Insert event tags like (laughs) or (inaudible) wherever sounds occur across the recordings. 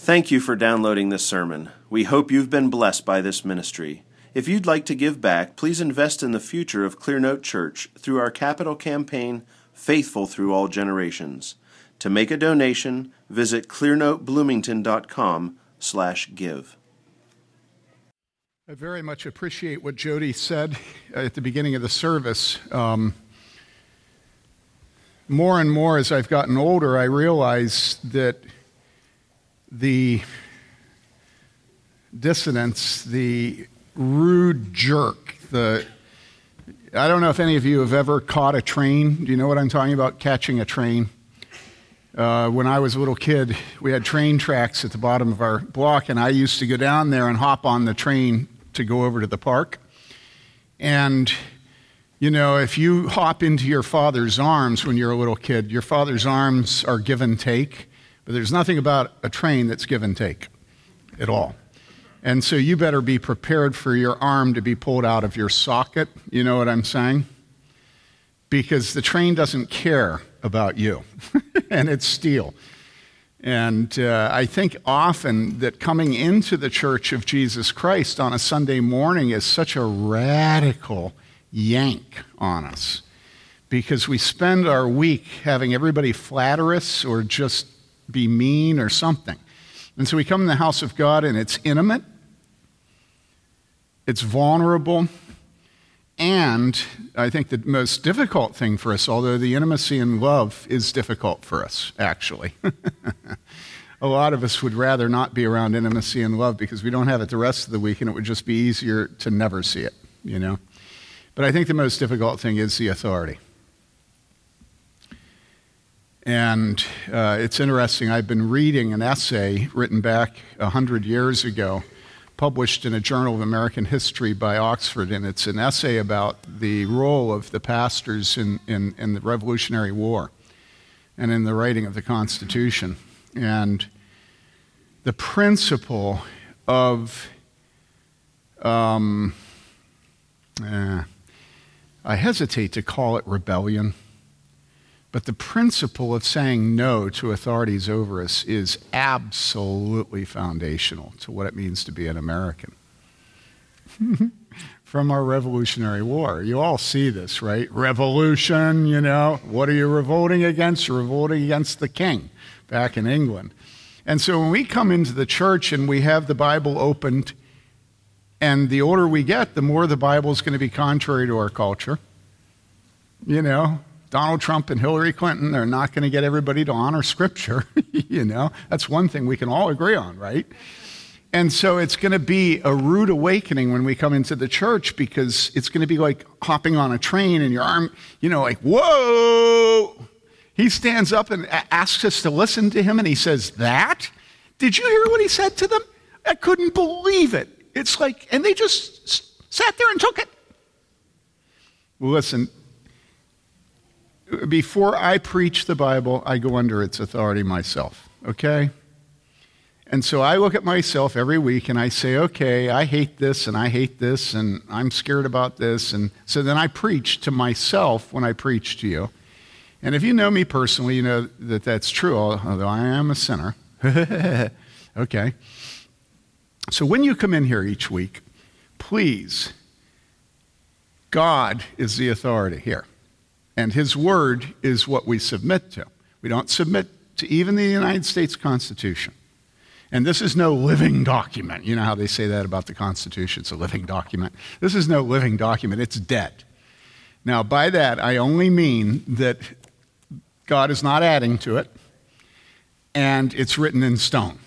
Thank you for downloading this sermon. We hope you've been blessed by this ministry. If you'd like to give back, please invest in the future of Clearnote Church through our capital campaign, Faithful Through All Generations. To make a donation, visit clearnotebloomington.com slash give. I very much appreciate what Jody said at the beginning of the service. Um, more and more as I've gotten older, I realize that the dissonance, the rude jerk, the I don't know if any of you have ever caught a train. Do you know what I'm talking about? Catching a train. Uh, when I was a little kid, we had train tracks at the bottom of our block, and I used to go down there and hop on the train to go over to the park. And, you know, if you hop into your father's arms when you're a little kid, your father's arms are give and take. But there's nothing about a train that's give and take at all. And so you better be prepared for your arm to be pulled out of your socket. You know what I'm saying? Because the train doesn't care about you, (laughs) and it's steel. And uh, I think often that coming into the church of Jesus Christ on a Sunday morning is such a radical yank on us because we spend our week having everybody flatter us or just be mean or something. And so we come in the house of God and it's intimate, it's vulnerable, and I think the most difficult thing for us, although the intimacy and love is difficult for us, actually. (laughs) a lot of us would rather not be around intimacy and love because we don't have it the rest of the week and it would just be easier to never see it, you know? But I think the most difficult thing is the authority. And uh, it's interesting, I've been reading an essay written back 100 years ago, published in a Journal of American History by Oxford, and it's an essay about the role of the pastors in, in, in the Revolutionary War and in the writing of the Constitution. And the principle of, um, eh, I hesitate to call it rebellion but the principle of saying no to authorities over us is absolutely foundational to what it means to be an American. (laughs) From our Revolutionary War. You all see this, right? Revolution, you know. What are you revolting against? You're revolting against the king back in England. And so when we come into the church and we have the Bible opened, and the older we get, the more the Bible is going to be contrary to our culture. You know, Donald Trump and Hillary Clinton are not going to get everybody to honor Scripture. (laughs) you know, that's one thing we can all agree on, right? And so it's going to be a rude awakening when we come into the church because it's going to be like hopping on a train and your arm, you know, like, whoa. He stands up and asks us to listen to him and he says, That? Did you hear what he said to them? I couldn't believe it. It's like, and they just sat there and took it. Listen, before I preach the Bible, I go under its authority myself, okay? And so I look at myself every week and I say, okay, I hate this and I hate this and I'm scared about this. And so then I preach to myself when I preach to you. And if you know me personally, you know that that's true, although I am a sinner. (laughs) okay. So when you come in here each week, please, God is the authority here. And his word is what we submit to. We don't submit to even the United States Constitution. And this is no living document. You know how they say that about the Constitution? It's a living document. This is no living document, it's dead. Now, by that, I only mean that God is not adding to it, and it's written in stone,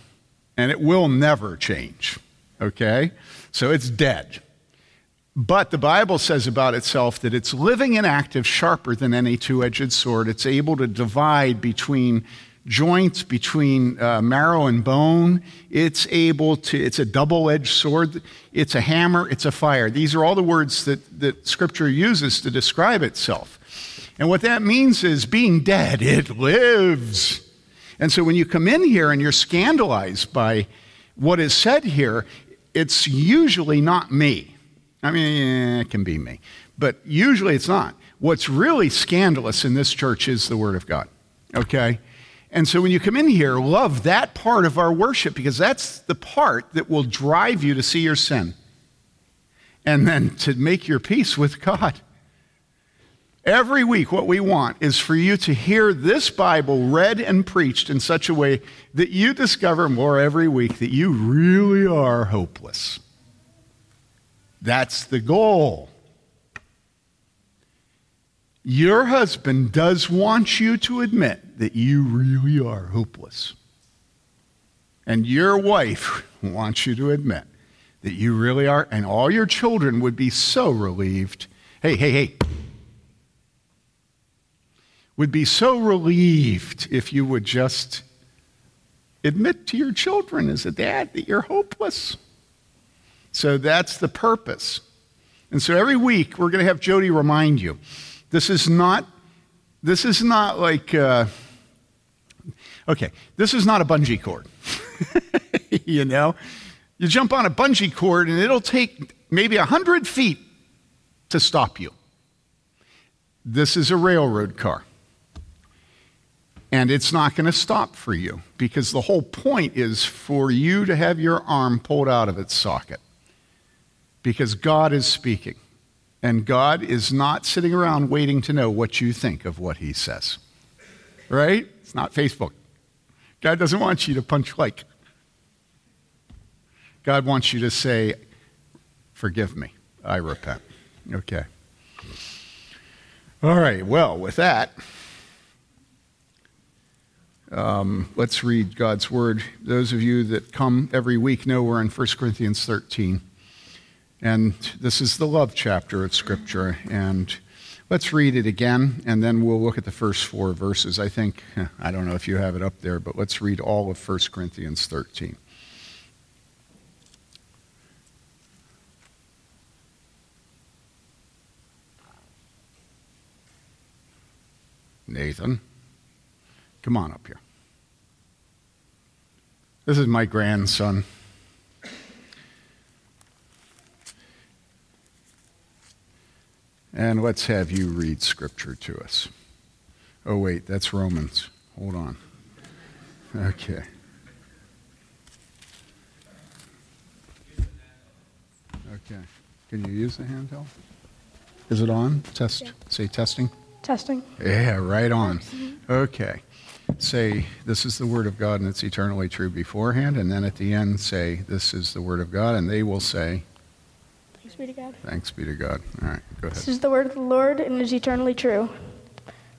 and it will never change. Okay? So it's dead. But the Bible says about itself that it's living and active, sharper than any two edged sword. It's able to divide between joints, between uh, marrow and bone. It's able to, it's a double edged sword. It's a hammer. It's a fire. These are all the words that, that Scripture uses to describe itself. And what that means is being dead, it lives. And so when you come in here and you're scandalized by what is said here, it's usually not me. I mean, eh, it can be me. But usually it's not. What's really scandalous in this church is the Word of God. Okay? And so when you come in here, love that part of our worship because that's the part that will drive you to see your sin and then to make your peace with God. Every week, what we want is for you to hear this Bible read and preached in such a way that you discover more every week that you really are hopeless. That's the goal. Your husband does want you to admit that you really are hopeless. And your wife (laughs) wants you to admit that you really are, and all your children would be so relieved. Hey, hey, hey. Would be so relieved if you would just admit to your children as a dad that you're hopeless. So that's the purpose. And so every week we're going to have Jody remind you this is not, this is not like, uh, okay, this is not a bungee cord. (laughs) you know? You jump on a bungee cord and it'll take maybe 100 feet to stop you. This is a railroad car. And it's not going to stop for you because the whole point is for you to have your arm pulled out of its socket because God is speaking. And God is not sitting around waiting to know what you think of what He says. Right? It's not Facebook. God doesn't want you to punch like. God wants you to say, Forgive me. I repent. Okay. All right. Well, with that, um, let's read God's word. Those of you that come every week know we're in 1 Corinthians 13. And this is the love chapter of Scripture. And let's read it again, and then we'll look at the first four verses. I think, (laughs) I don't know if you have it up there, but let's read all of 1 Corinthians 13. Nathan, come on up here. This is my grandson. And let's have you read scripture to us. Oh, wait, that's Romans. Hold on. Okay. Okay. Can you use the handheld? Is it on? Test. Yeah. Say testing. Testing. Yeah, right on. Mm-hmm. Okay. Say, this is the Word of God and it's eternally true beforehand. And then at the end, say, this is the Word of God. And they will say, be to God. Thanks be to God. All right, go ahead. This is the word of the Lord and is eternally true.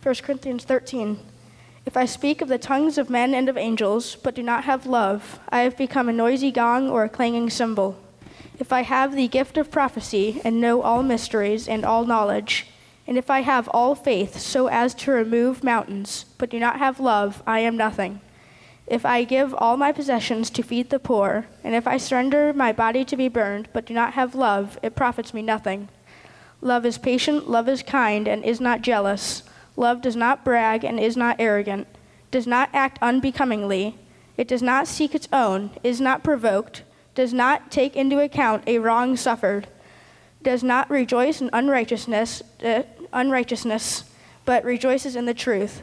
1 Corinthians 13. If I speak of the tongues of men and of angels, but do not have love, I have become a noisy gong or a clanging cymbal. If I have the gift of prophecy and know all mysteries and all knowledge, and if I have all faith so as to remove mountains, but do not have love, I am nothing. If I give all my possessions to feed the poor, and if I surrender my body to be burned, but do not have love, it profits me nothing. Love is patient, love is kind, and is not jealous. Love does not brag and is not arrogant, does not act unbecomingly. It does not seek its own, is not provoked, does not take into account a wrong suffered, does not rejoice in unrighteousness, uh, unrighteousness, but rejoices in the truth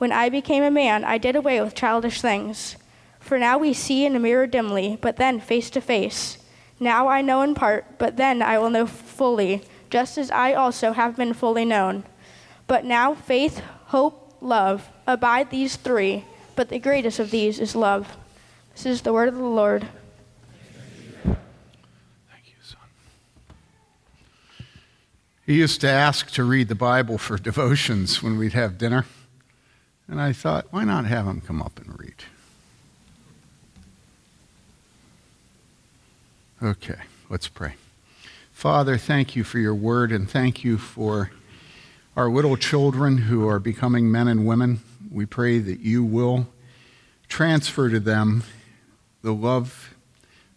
When I became a man, I did away with childish things. For now we see in a mirror dimly, but then face to face. Now I know in part, but then I will know fully, just as I also have been fully known. But now faith, hope, love abide these three, but the greatest of these is love. This is the word of the Lord. Thank you, son. He used to ask to read the Bible for devotions when we'd have dinner. And I thought, why not have him come up and read? Okay, let's pray. Father, thank you for your word and thank you for our little children who are becoming men and women. We pray that you will transfer to them the love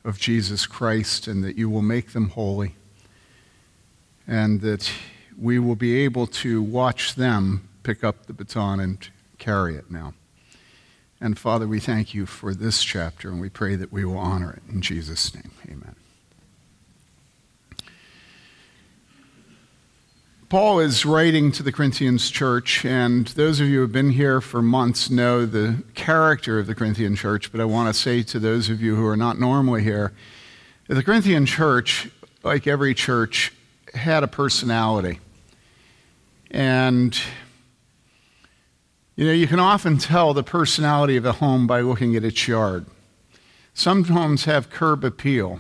of Jesus Christ and that you will make them holy and that we will be able to watch them pick up the baton and carry it now. And Father, we thank you for this chapter and we pray that we will honor it. In Jesus' name, amen. Paul is writing to the Corinthians church, and those of you who have been here for months know the character of the Corinthian church, but I want to say to those of you who are not normally here, the Corinthian church, like every church, had a personality. And, you know, you can often tell the personality of a home by looking at its yard. Some homes have curb appeal,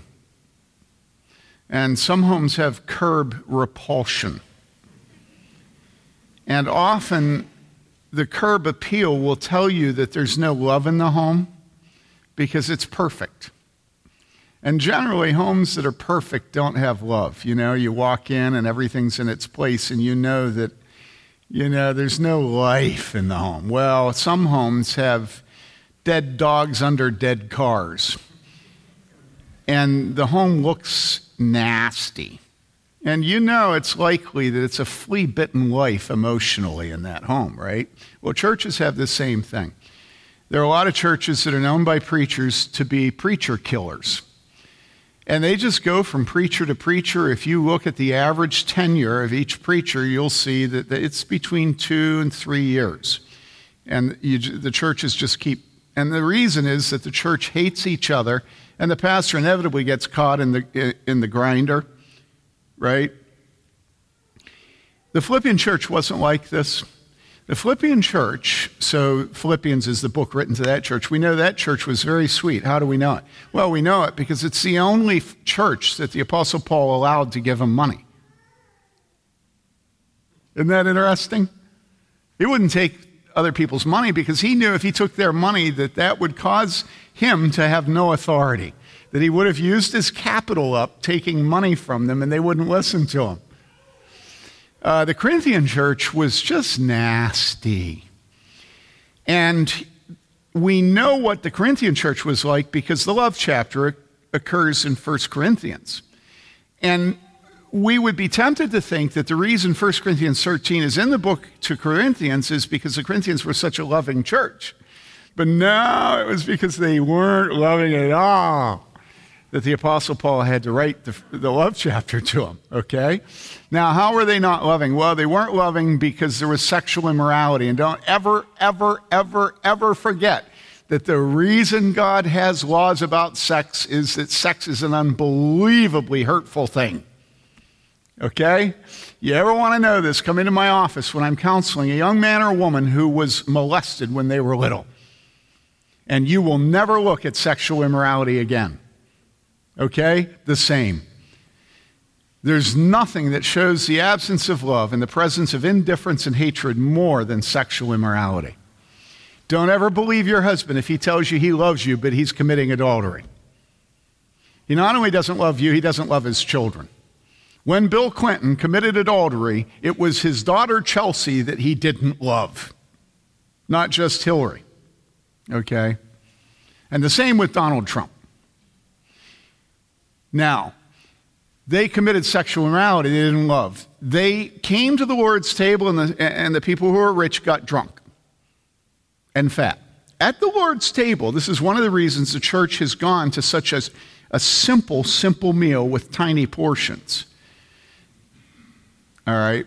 and some homes have curb repulsion. And often the curb appeal will tell you that there's no love in the home because it's perfect. And generally, homes that are perfect don't have love. You know, you walk in and everything's in its place, and you know that, you know, there's no life in the home. Well, some homes have dead dogs under dead cars, and the home looks nasty. And you know it's likely that it's a flea bitten life emotionally in that home, right? Well, churches have the same thing. There are a lot of churches that are known by preachers to be preacher killers. And they just go from preacher to preacher. If you look at the average tenure of each preacher, you'll see that it's between two and three years. And you, the churches just keep, and the reason is that the church hates each other, and the pastor inevitably gets caught in the, in the grinder right? The Philippian church wasn't like this. The Philippian church, so Philippians is the book written to that church. We know that church was very sweet. How do we know it? Well, we know it because it's the only church that the Apostle Paul allowed to give him money. Isn't that interesting? He wouldn't take other people's money because he knew if he took their money that that would cause him to have no authority that he would have used his capital up taking money from them and they wouldn't listen to him. Uh, the Corinthian church was just nasty. And we know what the Corinthian church was like because the love chapter occurs in 1 Corinthians. And we would be tempted to think that the reason 1 Corinthians 13 is in the book to Corinthians is because the Corinthians were such a loving church. But no, it was because they weren't loving at all that the Apostle Paul had to write the, the love chapter to them, okay? Now, how were they not loving? Well, they weren't loving because there was sexual immorality. And don't ever, ever, ever, ever forget that the reason God has laws about sex is that sex is an unbelievably hurtful thing. Okay? You ever want to know this? Come into my office when I'm counseling a young man or a woman who was molested when they were little. And you will never look at sexual immorality again okay? The same. There's nothing that shows the absence of love and the presence of indifference and hatred more than sexual immorality. Don't ever believe your husband if he tells you he loves you, but he's committing adultery. He not only doesn't love you, he doesn't love his children. When Bill Clinton committed adultery, it was his daughter Chelsea that he didn't love, not just Hillary. Okay? And the same with Donald Trump. Now, they committed sexual immorality they didn't love. They came to the Lord's table, and the, and the people who were rich got drunk and fat. At the Lord's table, this is one of the reasons the church has gone to such a, a simple, simple meal with tiny portions. All right?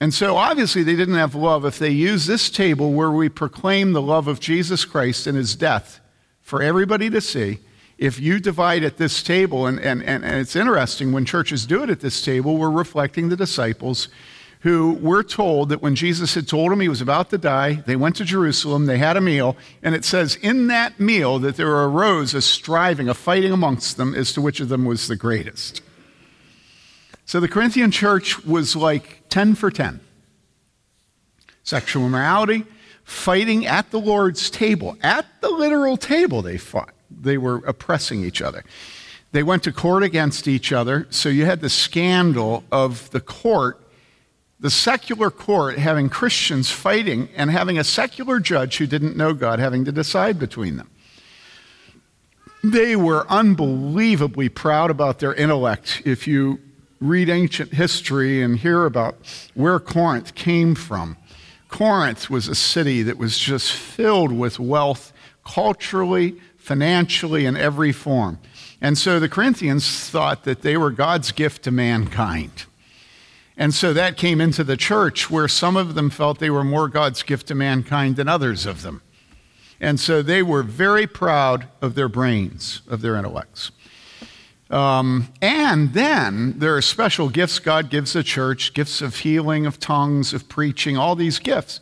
And so obviously they didn't have love if they use this table where we proclaim the love of Jesus Christ and his death for everybody to see if you divide at this table, and, and, and, and it's interesting when churches do it at this table, we're reflecting the disciples who were told that when Jesus had told them he was about to die, they went to Jerusalem, they had a meal, and it says in that meal that there arose a striving, a fighting amongst them as to which of them was the greatest. So the Corinthian church was like 10 for 10. Sexual immorality, fighting at the Lord's table. At the literal table, they fought they were oppressing each other. They went to court against each other, so you had the scandal of the court, the secular court, having Christians fighting and having a secular judge who didn't know God having to decide between them. they were unbelievably proud about their intellect. If you read ancient history and hear about where Corinth came from, Corinth was a city that was just filled with wealth culturally, financially, in every form. And so the Corinthians thought that they were God's gift to mankind. And so that came into the church where some of them felt they were more God's gift to mankind than others of them. And so they were very proud of their brains, of their intellects. Um, and then there are special gifts God gives the church gifts of healing, of tongues, of preaching, all these gifts.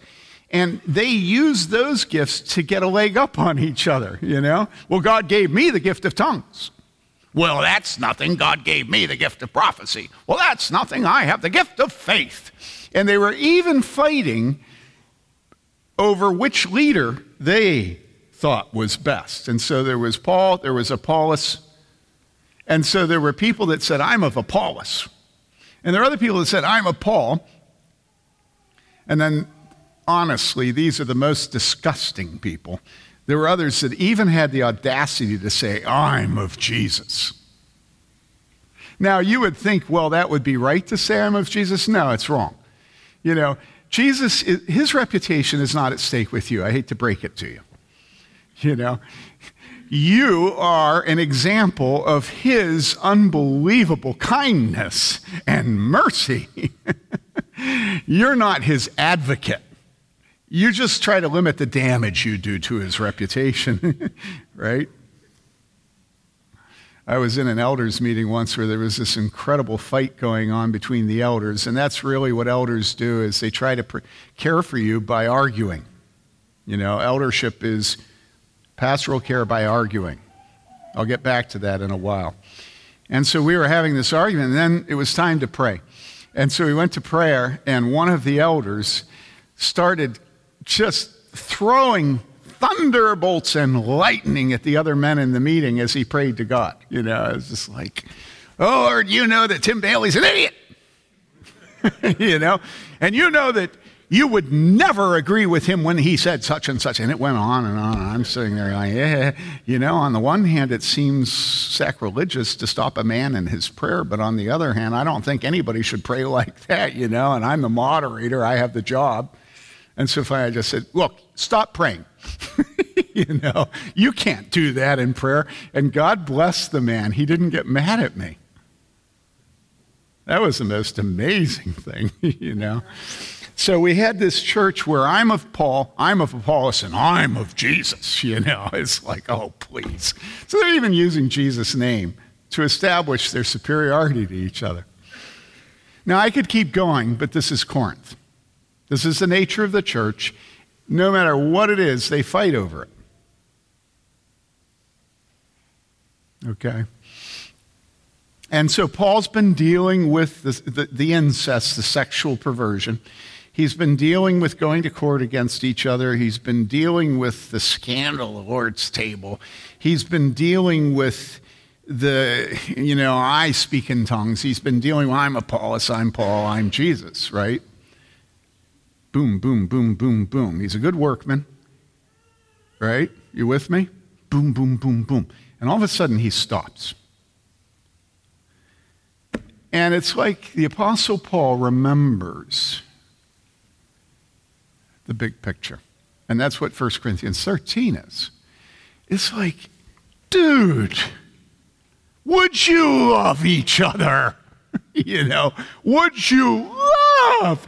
And they use those gifts to get a leg up on each other, you know? Well, God gave me the gift of tongues. Well, that's nothing. God gave me the gift of prophecy. Well, that's nothing. I have the gift of faith. And they were even fighting over which leader they thought was best. And so there was Paul, there was Apollos. And so there were people that said, I'm of Apollos. And there are other people that said, I'm of Paul. And then, honestly, these are the most disgusting people there were others that even had the audacity to say, I'm of Jesus. Now, you would think, well, that would be right to say I'm of Jesus. No, it's wrong. You know, Jesus, his reputation is not at stake with you. I hate to break it to you. You know, you are an example of his unbelievable kindness and mercy. (laughs) You're not his advocate. You just try to limit the damage you do to his reputation, (laughs) right? I was in an elders meeting once where there was this incredible fight going on between the elders, and that's really what elders do is they try to pr- care for you by arguing. You know, eldership is pastoral care by arguing. I'll get back to that in a while. And so we were having this argument, and then it was time to pray. And so we went to prayer, and one of the elders started just throwing thunderbolts and lightning at the other men in the meeting as he prayed to God. You know, it's just like, oh, Lord, you know that Tim Bayly's an idiot. (laughs) you know, and you know that you would never agree with him when he said such and such. And it went on and on. I'm sitting there like, yeah. You know, on the one hand, it seems sacrilegious to stop a man in his prayer. But on the other hand, I don't think anybody should pray like that, you know. And I'm the moderator, I have the job. And Sophia just said, Look, stop praying. (laughs) you know, you can't do that in prayer. And God bless the man. He didn't get mad at me. That was the most amazing (laughs) thing, you know. So we had this church where I'm of Paul, I'm of Apollos, and I'm of Jesus, (laughs) you know. It's like, oh, please. So they're even using Jesus' name to establish their superiority to each other. Now, I could keep going, but this is Corinth. This is the nature of the church. No matter what it is, they fight over it. Okay? And so Paul's been dealing with the, the, the, incest, the sexual perversion. He's been dealing with going to court against each other. He's been dealing with the scandal, the Lord's table. He's been dealing with the, you know, I speak in tongues. He's been dealing with, I'm Apollos, I'm Paul, I'm Jesus, right? Boom, boom, boom, boom, boom. He's a good workman, right? You with me? Boom, boom, boom, boom. And all of a sudden he stops. And it's like the Apostle Paul remembers the big picture. And that's what 1 Corinthians 13 is. It's like, dude, would you love each other? (laughs) you know, would you love?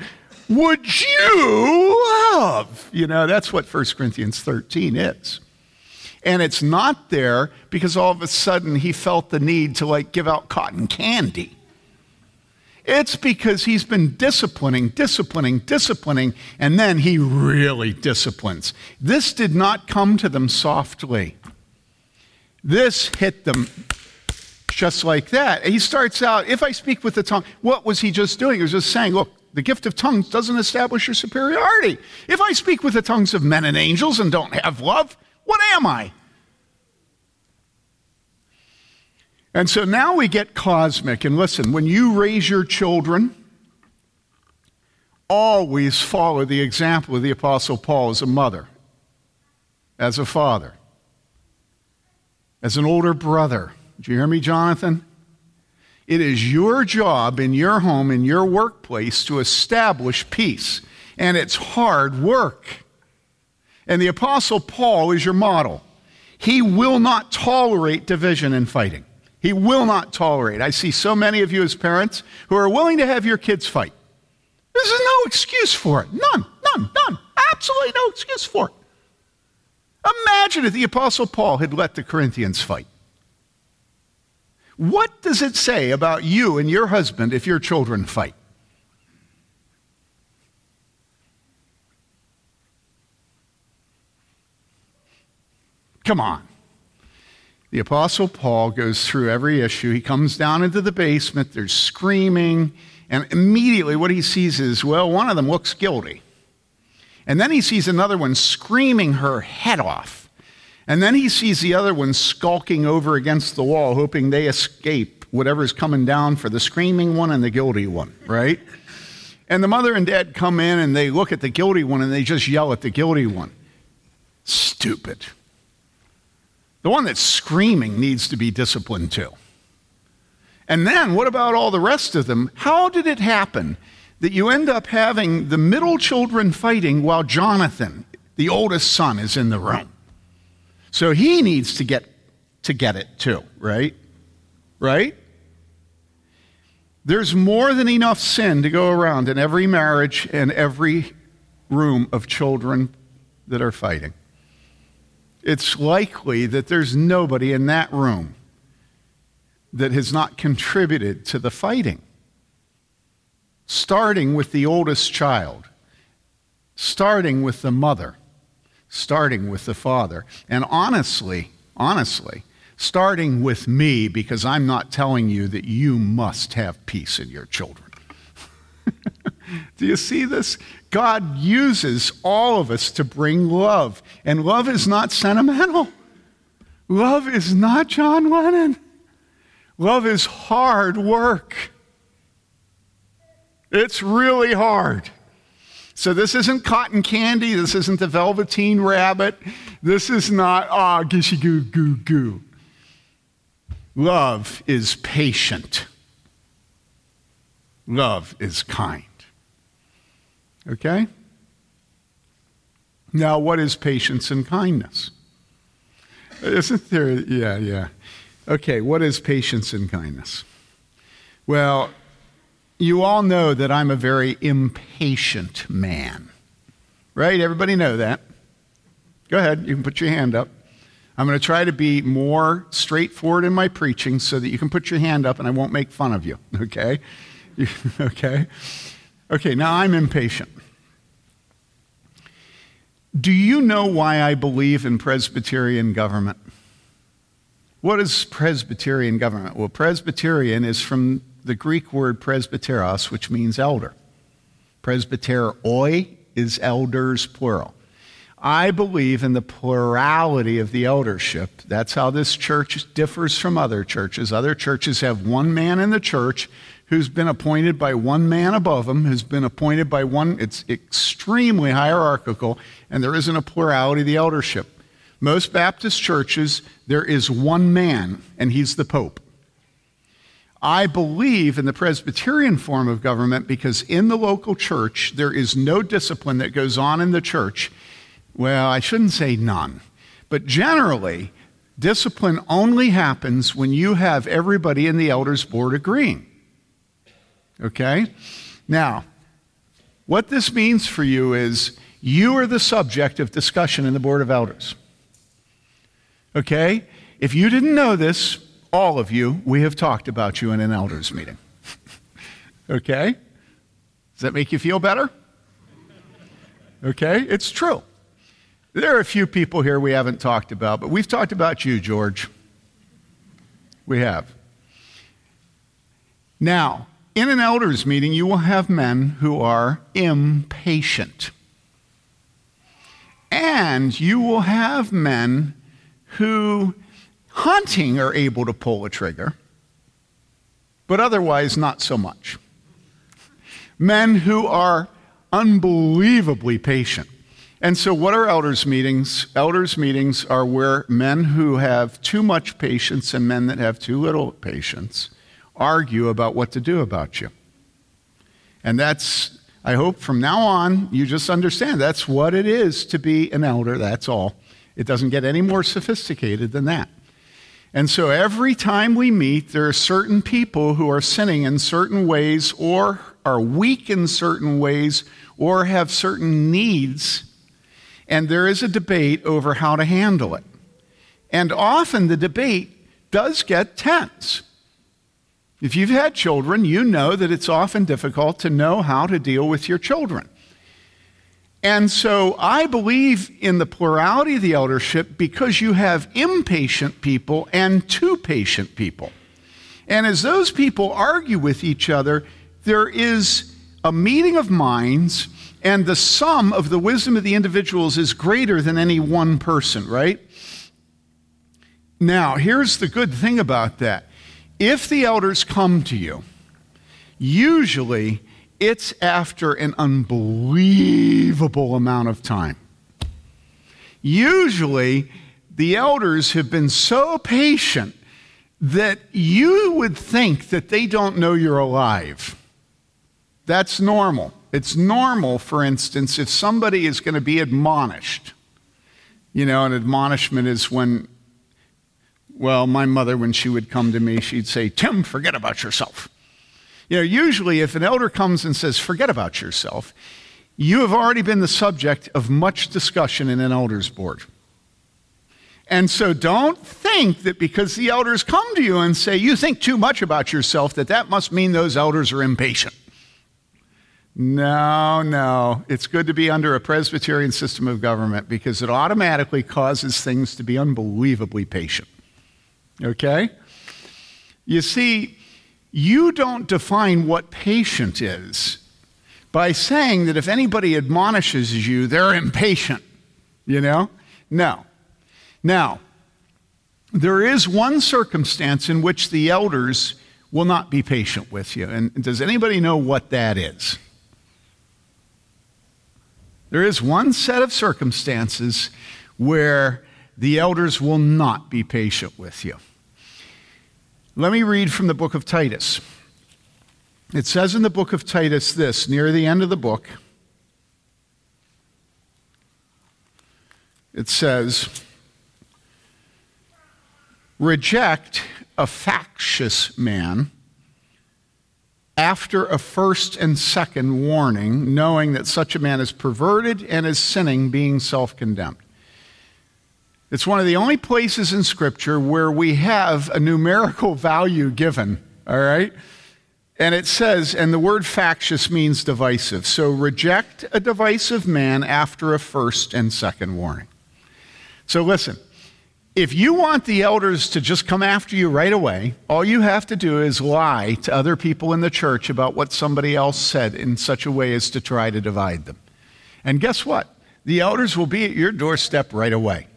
Would you love? You know, that's what 1 Corinthians 13 is. And it's not there because all of a sudden he felt the need to like give out cotton candy. It's because he's been disciplining, disciplining, disciplining, and then he really disciplines. This did not come to them softly. This hit them just like that. He starts out, if I speak with the tongue, what was he just doing? He was just saying, look, the gift of tongues doesn't establish your superiority. If I speak with the tongues of men and angels and don't have love, what am I? And so now we get cosmic. And listen, when you raise your children, always follow the example of the Apostle Paul as a mother, as a father. as an older brother, do you hear me, Jonathan? It is your job in your home, in your workplace, to establish peace. And it's hard work. And the Apostle Paul is your model. He will not tolerate division and fighting. He will not tolerate. I see so many of you as parents who are willing to have your kids fight. This is no excuse for it. None, none, none. Absolutely no excuse for it. Imagine if the Apostle Paul had let the Corinthians fight. What does it say about you and your husband if your children fight? Come on. The Apostle Paul goes through every issue. He comes down into the basement, there's screaming, and immediately what he sees is, well, one of them looks guilty. And then he sees another one screaming her head off. And then he sees the other one skulking over against the wall, hoping they escape whatever's coming down for the screaming one and the guilty one, right? And the mother and dad come in and they look at the guilty one and they just yell at the guilty one. Stupid. The one that's screaming needs to be disciplined too. And then, what about all the rest of them? How did it happen that you end up having the middle children fighting while Jonathan, the oldest son, is in the room? So he needs to get to get it too, right? Right? There's more than enough sin to go around in every marriage and every room of children that are fighting. It's likely that there's nobody in that room that has not contributed to the fighting. Starting with the oldest child, starting with the mother, starting with the father. And honestly, honestly, starting with me because I'm not telling you that you must have peace in your children. (laughs) Do you see this? God uses all of us to bring love. And love is not sentimental. Love is not John Lennon. Love is hard work. It's really hard. So this isn't cotton candy. This isn't the Velveteen Rabbit. This is not, ah, oh, gishy goo goo goo. Love is patient. Love is kind. Okay? Now, what is patience and kindness? Isn't there, yeah, yeah. Okay, what is patience and kindness? Well, you all know that I'm a very impatient man. Right? Everybody know that. Go ahead, you can put your hand up. I'm going to try to be more straightforward in my preaching so that you can put your hand up and I won't make fun of you, (laughs) okay? (laughs) okay? Okay, now I'm impatient. Do you know why I believe in Presbyterian government? What is Presbyterian government? Well, Presbyterian is from the Greek word presbyteros, which means elder. Presbyteroi is elders, plural. I believe in the plurality of the eldership. That's how this church differs from other churches. Other churches have one man in the church who's been appointed by one man above him, who's been appointed by one, it's extremely hierarchical, and there isn't a plurality of the eldership. Most Baptist churches, there is one man, and he's the Pope. I believe in the Presbyterian form of government because in the local church, there is no discipline that goes on in the church. Well, I shouldn't say none, but generally, discipline only happens when you have everybody in the elders' board agreeing. Okay? Now, what this means for you is you are the subject of discussion in the Board of Elders. Okay? If you didn't know this, all of you, we have talked about you in an elders meeting. okay? Does that make you feel better? Okay? It's true. There are a few people here we haven't talked about, but we've talked about you, George. We have. Now, in an elders meeting, you will have men who are impatient. And you will have men who, hunting, are able to pull a trigger, but otherwise not so much. Men who are unbelievably patient. And so, what are elders' meetings? Elders' meetings are where men who have too much patience and men that have too little patience argue about what to do about you. And that's, I hope from now on, you just understand that's what it is to be an elder, that's all. It doesn't get any more sophisticated than that. And so every time we meet, there are certain people who are sinning in certain ways or are weak in certain ways or have certain needs and there is a debate over how to handle it. And often the debate does get tense. If you've had children, you know that it's often difficult to know how to deal with your children. And so I believe in the plurality of the eldership because you have impatient people and too patient people. And as those people argue with each other, there is a meeting of minds and the sum of the wisdom of the individuals is greater than any one person, right? Now, here's the good thing about that. If the elders come to you, usually it's after an unbelievable amount of time. Usually, the elders have been so patient that you would think that they don't know you're alive. That's normal. It's normal, for instance, if somebody is going to be admonished. You know, an admonishment is when, well, my mother, when she would come to me, she'd say, Tim, forget about yourself. You know, usually if an elder comes and says, forget about yourself, you have already been the subject of much discussion in an elders board. And so don't think that because the elders come to you and say, you think too much about yourself, that that must mean those elders are impatient. No, no. It's good to be under a Presbyterian system of government because it automatically causes things to be unbelievably patient. Okay? You see, you don't define what patient is by saying that if anybody admonishes you, they're impatient. You know? No. Now, there is one circumstance in which the elders will not be patient with you. And does anybody know what that is? There is one set of circumstances where the elders will not be patient with you. Let me read from the book of Titus. It says in the book of Titus this, near the end of the book. It says, Reject a factious man after a first and second warning, knowing that such a man is perverted and is sinning, being self condemned. It's one of the only places in Scripture where we have a numerical value given, all right? And it says, and the word factious means divisive. So reject a divisive man after a first and second warning. So listen, if you want the elders to just come after you right away, all you have to do is lie to other people in the church about what somebody else said in such a way as to try to divide them. And guess what? The elders will be at your doorstep right away.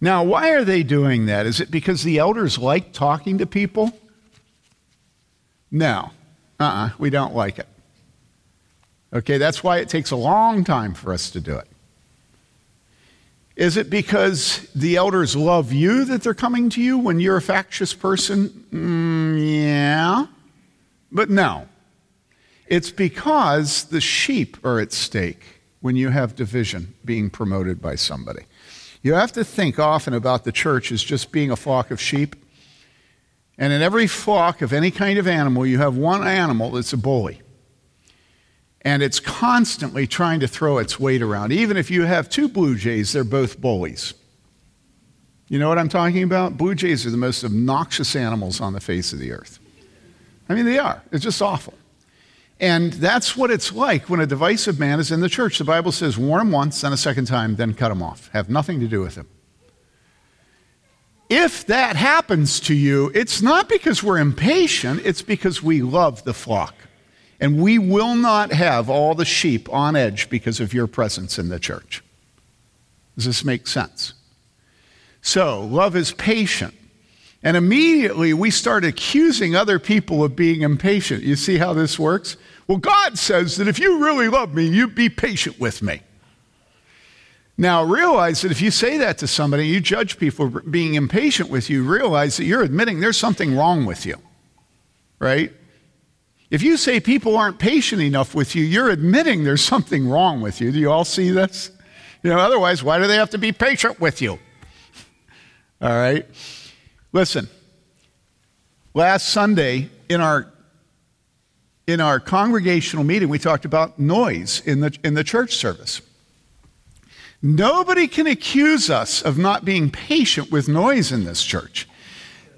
Now, why are they doing that? Is it because the elders like talking to people? No. Uh uh-uh, uh we don't like it. Okay, that's why it takes a long time for us to do it. Is it because the elders love you that they're coming to you when you're a factious person? Mm, yeah. But no. It's because the sheep are at stake when you have division being promoted by somebody. You have to think often about the church as just being a flock of sheep. And in every flock of any kind of animal, you have one animal that's a bully and it's constantly trying to throw its weight around. Even if you have two blue jays, they're both bullies. You know what I'm talking about? Blue jays are the most obnoxious animals on the face of the earth. I mean, they are. It's just awful. And that's what it's like when a divisive man is in the church. The Bible says, warn him once, then a second time, then cut him off. Have nothing to do with him. If that happens to you, it's not because we're impatient, it's because we love the flock. And we will not have all the sheep on edge because of your presence in the church. Does this make sense? So, love is patient. And immediately we start accusing other people of being impatient. You see how this works? Well, God says that if you really love me, you be patient with me. Now, realize that if you say that to somebody, you judge people being impatient with you, realize that you're admitting there's something wrong with you, right? If you say people aren't patient enough with you, you're admitting there's something wrong with you. Do you all see this? You know, otherwise, why do they have to be patient with you? (laughs) All right? Listen, last Sunday in our in our congregational meeting, we talked about noise in the, in the church service. Nobody can accuse us of not being patient with noise in this church.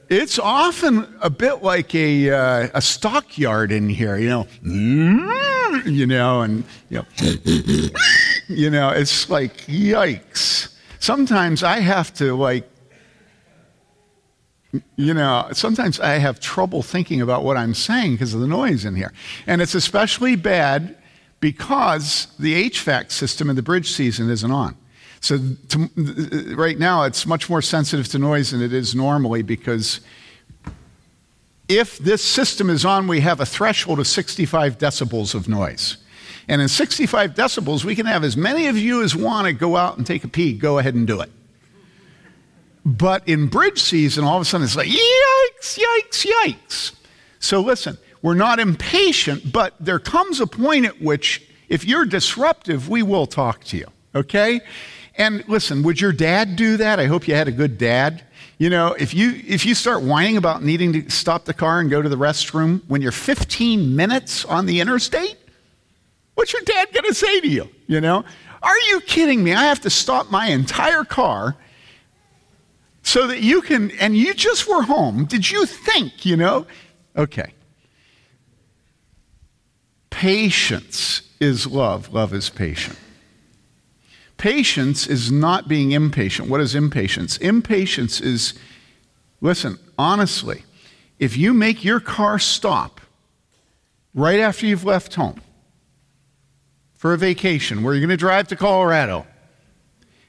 It's often a bit like a, uh, a stockyard in here, you know, (laughs) you know, and you know, (laughs) you know, it's like yikes. Sometimes I have to like you know, sometimes I have trouble thinking about what I'm saying because of the noise in here. And it's especially bad because the HVAC system in the bridge season isn't on. So to, right now, it's much more sensitive to noise than it is normally because if this system is on, we have a threshold of 65 decibels of noise. And in 65 decibels, we can have as many of you as want to go out and take a pee, go ahead and do it. But in bridge season, all of a sudden it's like, yikes, yikes, yikes. So listen, we're not impatient, but there comes a point at which, if you're disruptive, we will talk to you, okay? And listen, would your dad do that? I hope you had a good dad. You know, if you if you start whining about needing to stop the car and go to the restroom when you're 15 minutes on the interstate, what's your dad going to say to you? You know, are you kidding me? I have to stop my entire car so that you can, and you just were home. Did you think, you know? Okay. Patience is love, love is patient. Patience is not being impatient. What is impatience? Impatience is, listen, honestly, if you make your car stop right after you've left home for a vacation where you're going to drive to Colorado,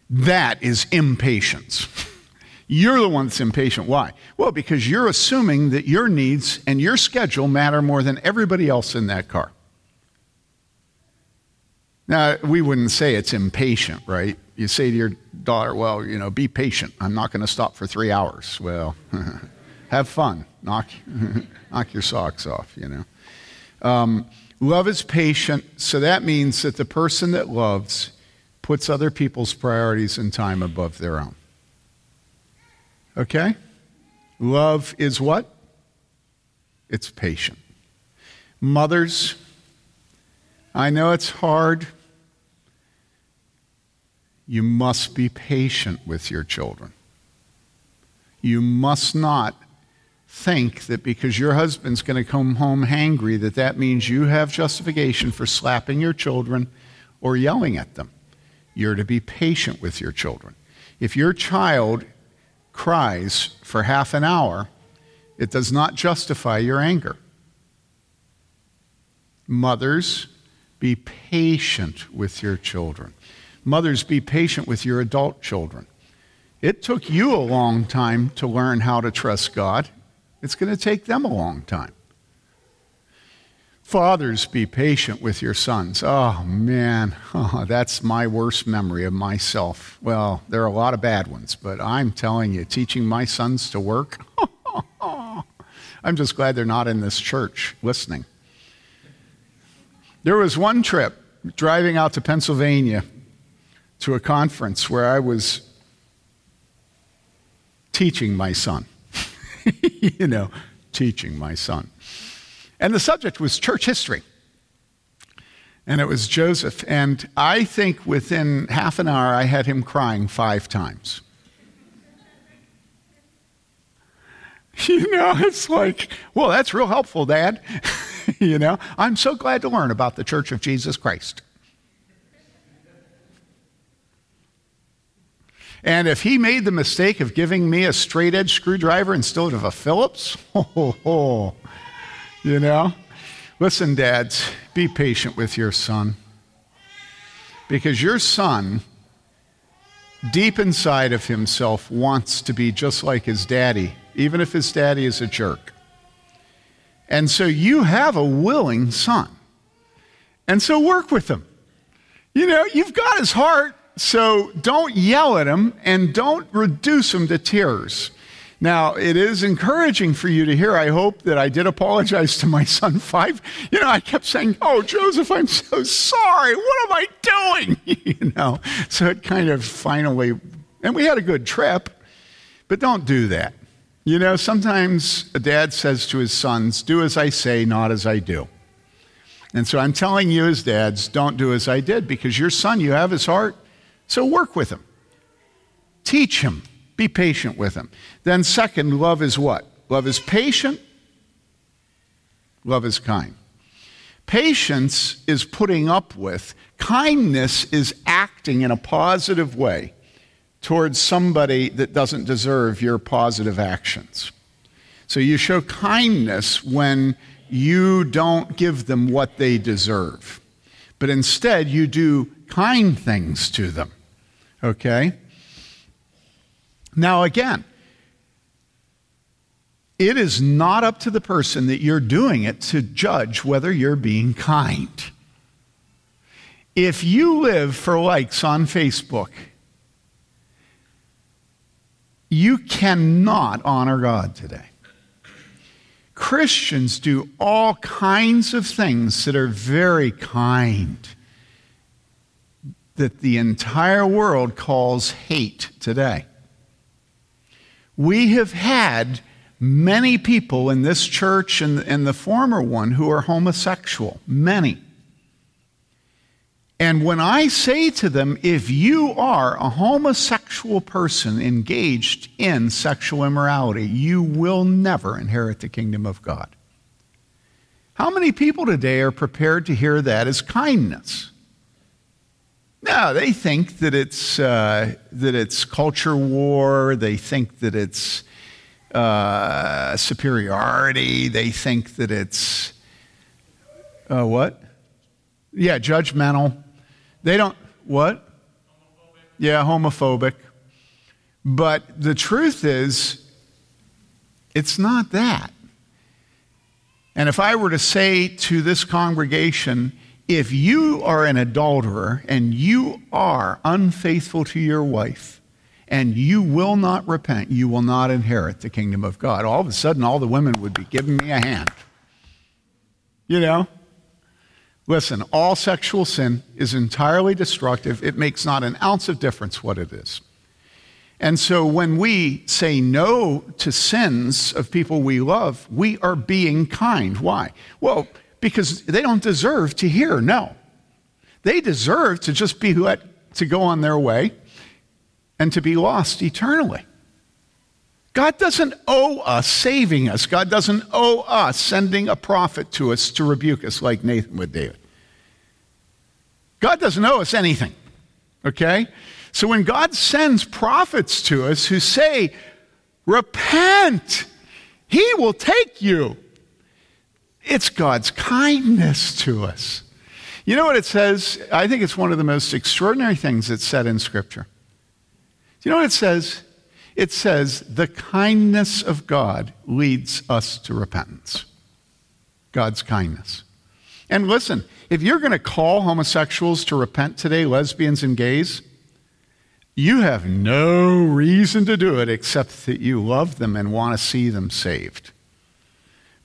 that is impatience. (laughs) You're the one that's impatient. Why? Well, because you're assuming that your needs and your schedule matter more than everybody else in that car. Now, we wouldn't say it's impatient, right? You say to your daughter, well, you know, be patient. I'm not going to stop for three hours. Well, (laughs) have fun. Knock, (laughs) knock your socks off, you know. Um, love is patient, so that means that the person that loves puts other people's priorities and time above their own. Okay? Love is what? It's patient. Mothers, I know it's hard. You must be patient with your children. You must not think that because your husband's going to come home hangry that that means you have justification for slapping your children or yelling at them. You're to be patient with your children. If your child cries for half an hour, it does not justify your anger. Mothers, be patient with your children. Mothers, be patient with your adult children. It took you a long time to learn how to trust God. It's going to take them a long time. Fathers, be patient with your sons. Oh, man, oh, that's my worst memory of myself. Well, there are a lot of bad ones, but I'm telling you, teaching my sons to work, (laughs) I'm just glad they're not in this church listening. There was one trip driving out to Pennsylvania to a conference where I was teaching my son. (laughs) you know, teaching my son. And the subject was church history. And it was Joseph. And I think within half an hour, I had him crying five times. (laughs) You know, it's like, well, that's real helpful, Dad. (laughs) you know, I'm so glad to learn about the Church of Jesus Christ. And if he made the mistake of giving me a straight edge screwdriver instead of a Phillips, (laughs) oh, you know? Listen, dads, be patient with your son. Because your son, deep inside of himself, wants to be just like his daddy, even if his daddy is a jerk. And so you have a willing son. And so work with him. You know, you've got his heart. So don't yell at him and don't reduce him to tears. Now, it is encouraging for you to hear. I hope that I did apologize to my son (laughs) five. You know, I kept saying, Oh, Joseph, I'm so sorry. What am I doing? (laughs) you know, so it kind of finally, and we had a good trip, but don't do that. You know, sometimes a dad says to his sons, Do as I say, not as I do. And so I'm telling you, as dads, don't do as I did because your son, you have his heart. So work with him, teach him be patient with him. Then, second, love is what? Love is patient, love is kind. Patience is putting up with, kindness is acting in a positive way towards somebody that doesn't deserve your positive actions. So you show kindness when you don't give them what they deserve, but instead you do kind things to them. Okay? Now, again, it is not up to the person that you're doing it to judge whether you're being kind. If you live for likes on Facebook, you cannot honor God today. Christians do all kinds of things that are very kind, that the entire world calls hate today. We have had many people in this church and, and the former one who are homosexual, many. And when I say to them, if you are a homosexual person engaged in sexual immorality, you will never inherit the kingdom of God. How many people today are prepared to hear that as kindness? No, they think that it's, uh, that it's culture war. They think that it's uh, superiority. They think that it's uh, what? Yeah, judgmental. They don't, what? Homophobic. Yeah, homophobic. But the truth is, it's not that. And if I were to say to this congregation, if you are an adulterer and you are unfaithful to your wife and you will not repent, you will not inherit the kingdom of God. All of a sudden, all the women would be giving me a hand. You know? Listen, all sexual sin is entirely destructive. It makes not an ounce of difference what it is. And so when we say no to sins of people we love, we are being kind. Why? Well, because they don't deserve to hear no. They deserve to just be let to go on their way and to be lost eternally. God doesn't owe us saving us. God doesn't owe us sending a prophet to us to rebuke us like Nathan with David. God doesn't owe us anything. Okay? So when God sends prophets to us who say, Repent, He will take you. It's God's kindness to us. You know what it says? I think it's one of the most extraordinary things that's said in Scripture. Do you know what it says? It says, the kindness of God leads us to repentance. God's kindness. And listen, if you're going to call homosexuals to repent today, lesbians and gays, you have no reason to do it except that you love them and want to see them saved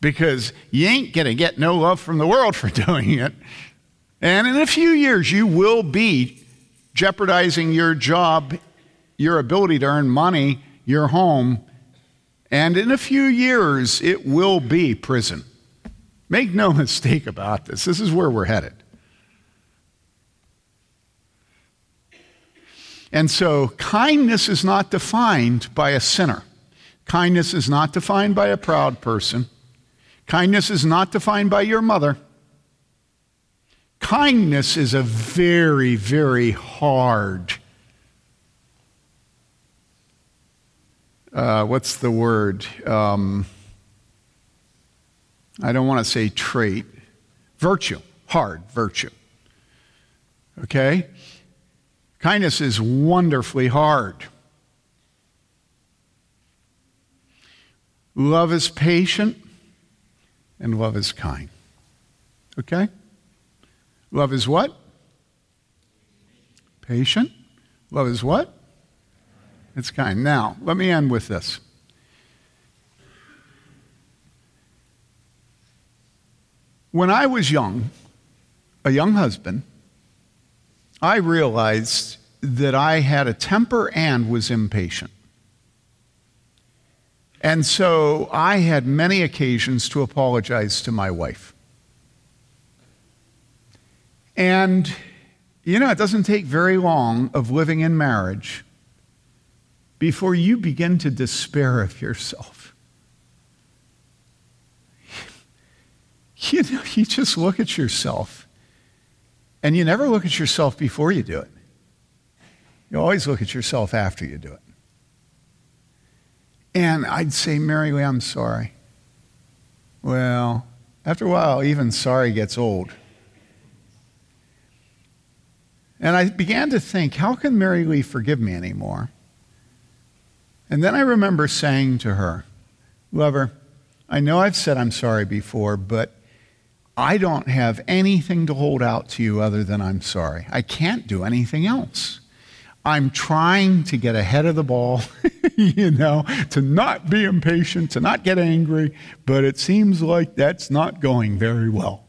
because you ain't going to get no love from the world for (laughs) doing it. And in a few years, you will be jeopardizing your job, your ability to earn money, your home, and in a few years, it will be prison. Make no (laughs) mistake about this. This is where we're headed. And so, kindness is not defined by a sinner. Kindness is not defined by a proud person. Kindness is not defined by your mother. Kindness is a very, very hard. Uh, what's the word? Um, I don't want to say trait. Virtue. Hard virtue. Okay? Kindness is wonderfully hard. Love is patient and love is kind. Okay? Love is what? Patient. Love is what? It's kind. Now, let me end with this. When I was young, a young husband, I realized that I had a temper and was impatient. And so I had many occasions to apologize to my wife. And, you know, it doesn't take very long of living in marriage before you begin to despair of yourself. (laughs) You know, you just look at yourself, and you never look at yourself before you do it. You always look at yourself after you do it. And I'd say, Mary Lee, I'm sorry. Well, after a while, even sorry gets old. And I began to think, how can Mary Lee forgive me anymore? And then I remember saying to her, Lover, I know I've said I'm sorry before, but I don't have anything to hold out to you other than I'm sorry. I can't do anything else. I'm trying to get ahead of the ball, (laughs) you know, to not be impatient, to not get angry, but it seems like that's not going very well.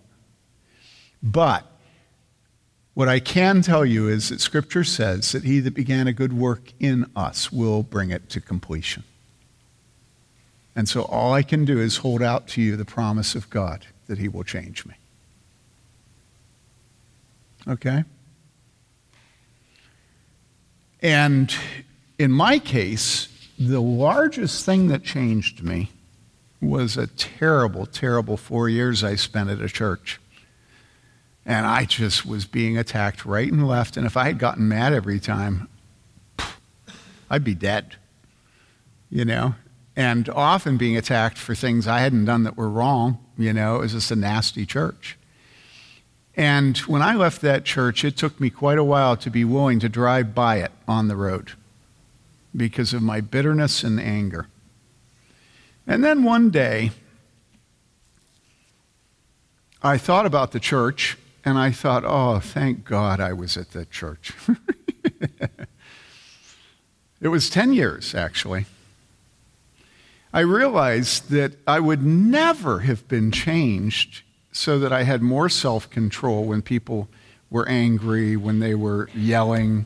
But what I can tell you is that Scripture says that he that began a good work in us will bring it to completion. And so all I can do is hold out to you the promise of God that he will change me. Okay? And in my case, the largest thing that changed me was a terrible, terrible four years I spent at a church. And I just was being attacked right and left. And if I had gotten mad every time, I'd be dead. You know? And often being attacked for things I hadn't done that were wrong. You know, it was just a nasty church. And when I left that church, it took me quite a while to be willing to drive by it on the road because of my bitterness and anger. And then one day, I thought about the church and I thought, oh, thank God I was at that church. (laughs) it was 10 years, actually. I realized that I would never have been changed so that I had more self control when people were angry, when they were yelling.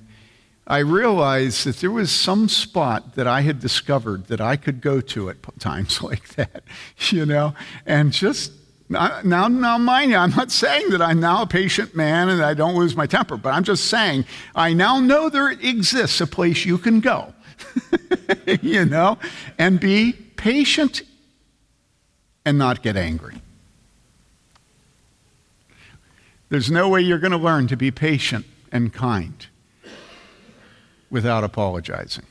I realized that there was some spot that I had discovered that I could go to at (laughs) times like that, (laughs) you know, and just now, now, mind you, I'm not saying that I'm now a patient man and I don't lose my temper, but I'm just saying I now know there exists a place you can go, (laughs) you know, and be patient and not get angry. There's no way you're going to learn to be patient and kind without apologizing.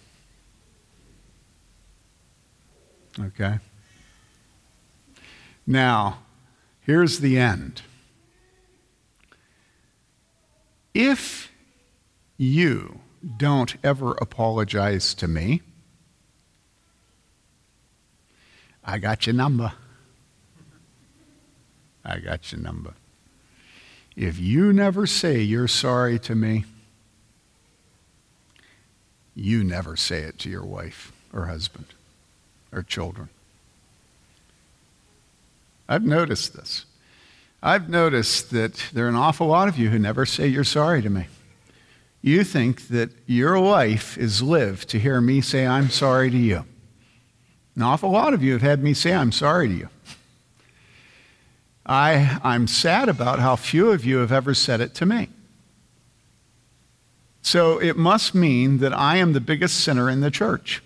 Okay? Now, here's the end. If you don't ever apologize to me, I got your number. I got your number. If you never say you're sorry to me, you never say it to your wife or husband or children. I've noticed this. I've noticed that there are an awful lot of you who never say you're sorry to me. You think that your life is lived to hear me say I'm sorry to you. An awful lot of you have had me say I'm sorry to you. I, I'm sad about how few of you have ever said it to me. So it must mean that I am the biggest sinner in the church.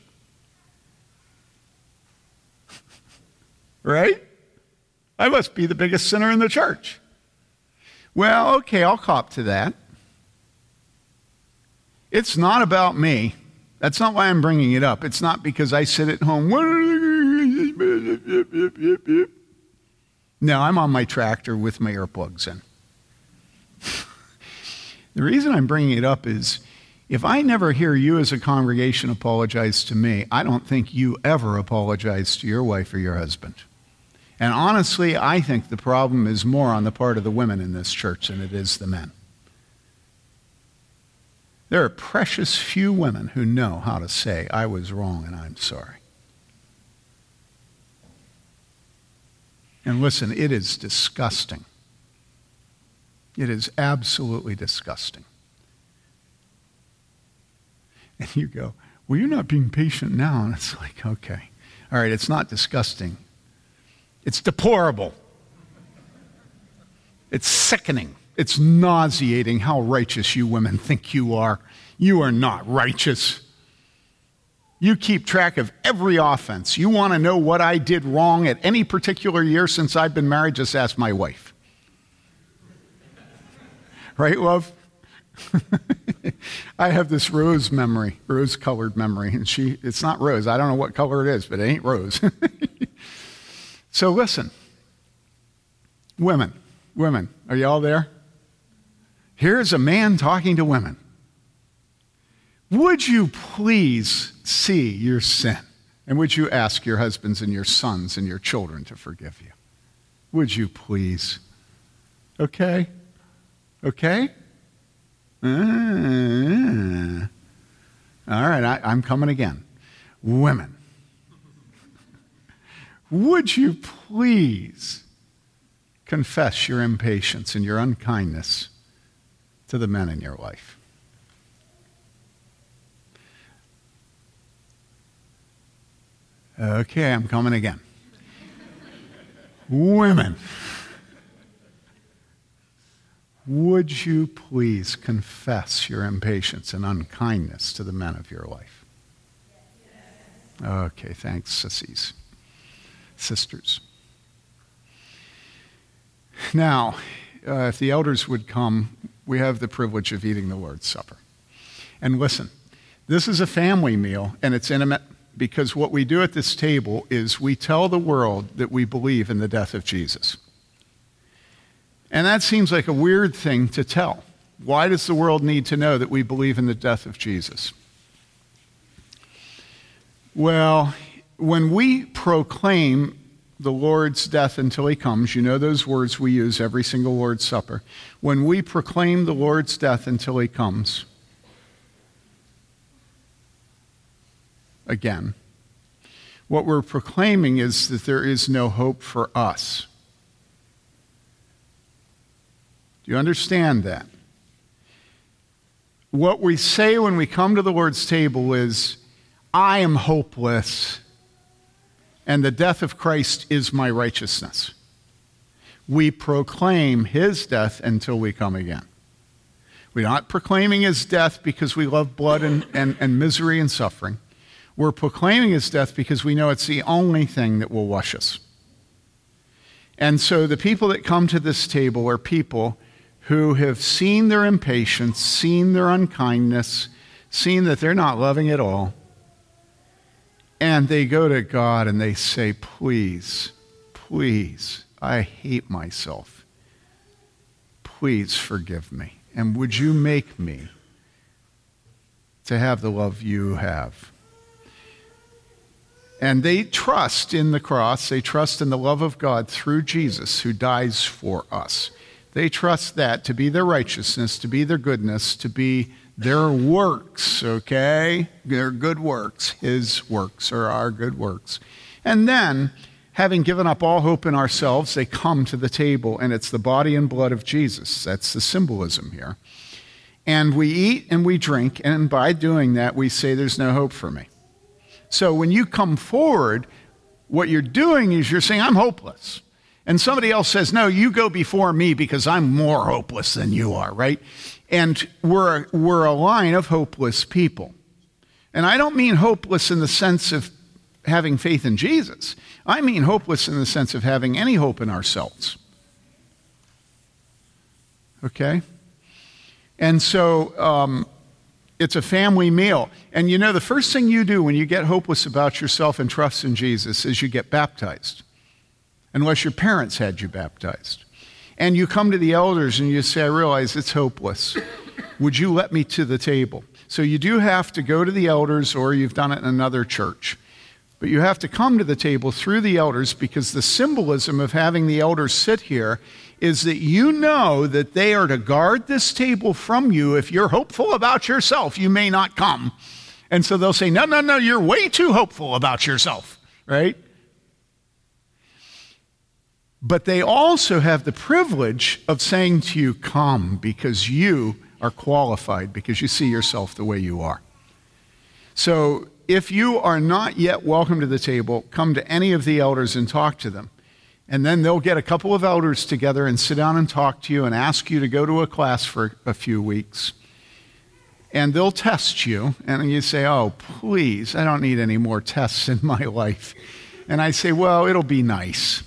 right? I must be the biggest sinner in the church. Well, okay, I'll cop to that. It's not about me. That's not why I'm bringing it up. It's not because I sit at home. No, I'm on my tractor with my earplugs in. (laughs) the reason I'm bringing it up is if I never hear you as a congregation apologize to me, I don't think you ever apologize to your wife or your husband. And honestly, I think the problem is more on the part of the women in this church than it is the men. There are precious few women who know how to say, I was wrong and I'm sorry. And listen, it is disgusting. It is absolutely disgusting. (laughs) And you go, Well, you're not being patient now. And it's like, okay. All right, it's not disgusting. It's deplorable. It's sickening. It's nauseating how righteous you women think you are. You are not righteous. You keep track of every offense. You want to know what I did wrong at any particular year since I've been married? Just ask my wife. (laughs) Right, love? (laughs) I have this rose memory, rose colored memory, and she, it's not rose. I don't know what color it is, but it ain't rose. (laughs) so listen, women, women, are you all there? Here's a man talking to women. Would you please see your sin? And would you ask your husbands and your sons and your children to forgive you? Would you please? Okay? Okay? Uh, all right, I, I'm coming again. Women, would you please confess your impatience and your unkindness to the men in your life? Okay, I'm coming again. Women. Would you please confess your impatience and unkindness to the men of your life? Okay, thanks, sissies. Sisters. Now, uh, if the elders would come, we have the privilege of eating the Lord's Supper. And listen, this is a family meal, and it's intimate because what we do at this table is we tell the world that we believe in the death of Jesus. And that seems like a weird thing to tell. Why does the world need to know that we believe in the death of Jesus? Well, when we proclaim the Lord's death until he comes, you know those words we use every single Lord's Supper. When we proclaim the Lord's death until he comes, again, what we're proclaiming is that there is no hope for us. Do you understand that? What we say when we come to the Lord's table is, I am hopeless, and the death of Christ is my righteousness. We proclaim his death until we come again. We're not proclaiming his death because we love blood and, and, and misery and suffering. We're proclaiming his death because we know it's the only thing that will wash us. And so the people that come to this table are people who have seen their impatience, seen their unkindness, seen that they're not loving at all. And they go to God and they say, Please, please, I hate myself. Please forgive me. And would you make me to have the love you have? And they trust in the cross, they trust in the love of God through Jesus who dies for us. They trust that to be their righteousness, to be their goodness, to be their works, okay? Their good works, His works, or our good works. And then, having given up all hope in ourselves, they come to the table, and it's the body and blood of Jesus. That's the symbolism here. And we eat and we drink, and by doing that, we say, There's no hope for me. So when you come forward, what you're doing is you're saying, I'm hopeless. And somebody else says, No, you go before me because I'm more hopeless than you are, right? And we're, we're a line of hopeless people. And I don't mean hopeless in the sense of having faith in Jesus, I mean hopeless in the sense of having any hope in ourselves. Okay? And so um, it's a family meal. And you know, the first thing you do when you get hopeless about yourself and trust in Jesus is you get baptized unless your parents had you baptized. And you come to the elders and you say, I realize it's hopeless. Would you let me to the table? So you do have to go to the elders, or you've done it in another church. But you have to come to the table through the elders because the symbolism of having the elders sit here is that you know that they are to guard this table from you. If you're hopeful about yourself, you may not come. And so they'll say, No, no, no, you're way too hopeful about yourself, right? But they also have the privilege of saying to you, Come, because you are qualified, because you see yourself the way you are. So if you are not yet welcome to the table, come to any of the elders and talk to them. And then they'll get a couple of elders together and sit down and talk to you and ask you to go to a class for a few weeks. And they'll test you. And you say, Oh, please, I don't need any more tests in my (laughs) life. And I say, Well, it'll be nice.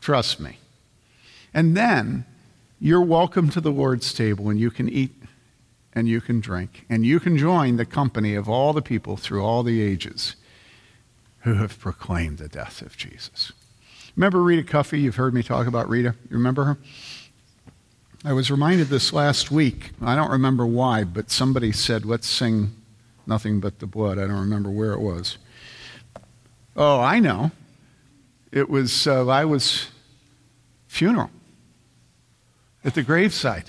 Trust me. And then you're welcome to the Lord's table and you can eat and you can drink and you can join the company of all the people through all the ages who have proclaimed the death of Jesus. Remember Rita Cuffey? You've heard me talk about Rita. You remember her? I was reminded this last week. I don't remember why, but somebody said, let's sing Nothing But the Blood. I don't remember where it was. Oh, I know. It was uh, I was funeral at the gravesite.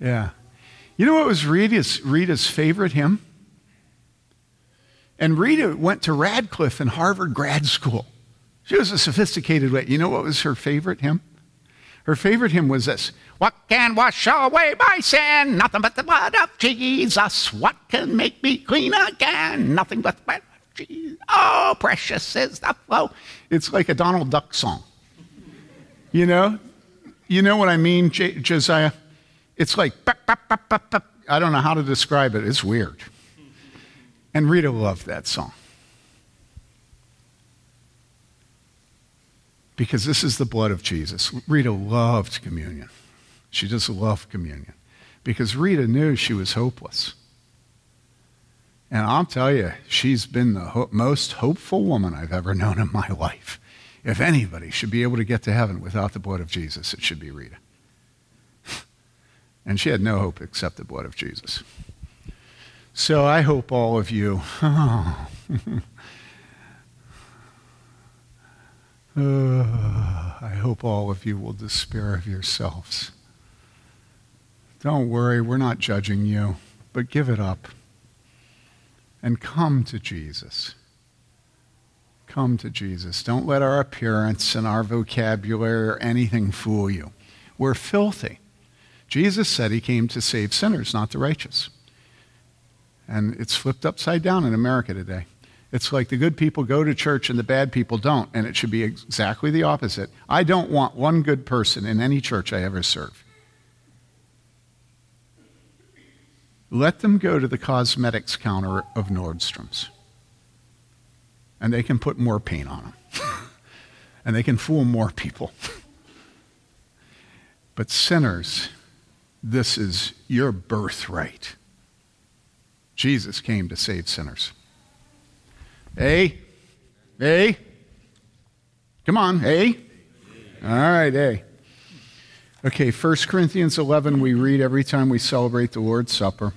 Yeah. You know what was Rita's, Rita's favorite hymn? And Rita went to Radcliffe and Harvard grad school. She was a sophisticated way. You know what was her favorite hymn? Her favorite hymn was this What can wash away my sin? Nothing but the blood of Jesus. What can make me clean again? Nothing but the blood of Jesus. Oh, precious is the flow. It's like a Donald Duck song. You know? You know what I mean, J- Josiah? It's like, I don't know how to describe it. It's weird. And Rita loved that song. Because this is the blood of Jesus. Rita loved communion. She just loved communion because Rita knew she was hopeless. And I'll tell you, she's been the ho- most hopeful woman I've ever known in my life. If anybody should be able to get to heaven without the blood of Jesus, it should be Rita. and she had no hope except the blood of Jesus. So I hope all of you. (laughs) (laughs) Oh, Uh, I hope all of you will despair of yourselves. Don't worry, we're not judging you, but give it up and come to Jesus. Come to Jesus. Don't let our appearance and our vocabulary or anything fool you. We're filthy. Jesus said he came to save sinners, not the righteous. And it's flipped upside down in America today. It's like the good people go to church and the bad people don't, and it should be exactly the opposite. I don't want one good person in any church I ever serve. Let them go to the cosmetics counter of Nordstrom's, and they can put more paint on them, (laughs) and they can fool more people. (laughs) but sinners, this is your birthright. Jesus came to save sinners. A? A? Come on, A? All right, A. Okay, 1 Corinthians 11, we read every time we celebrate the Lord's Supper.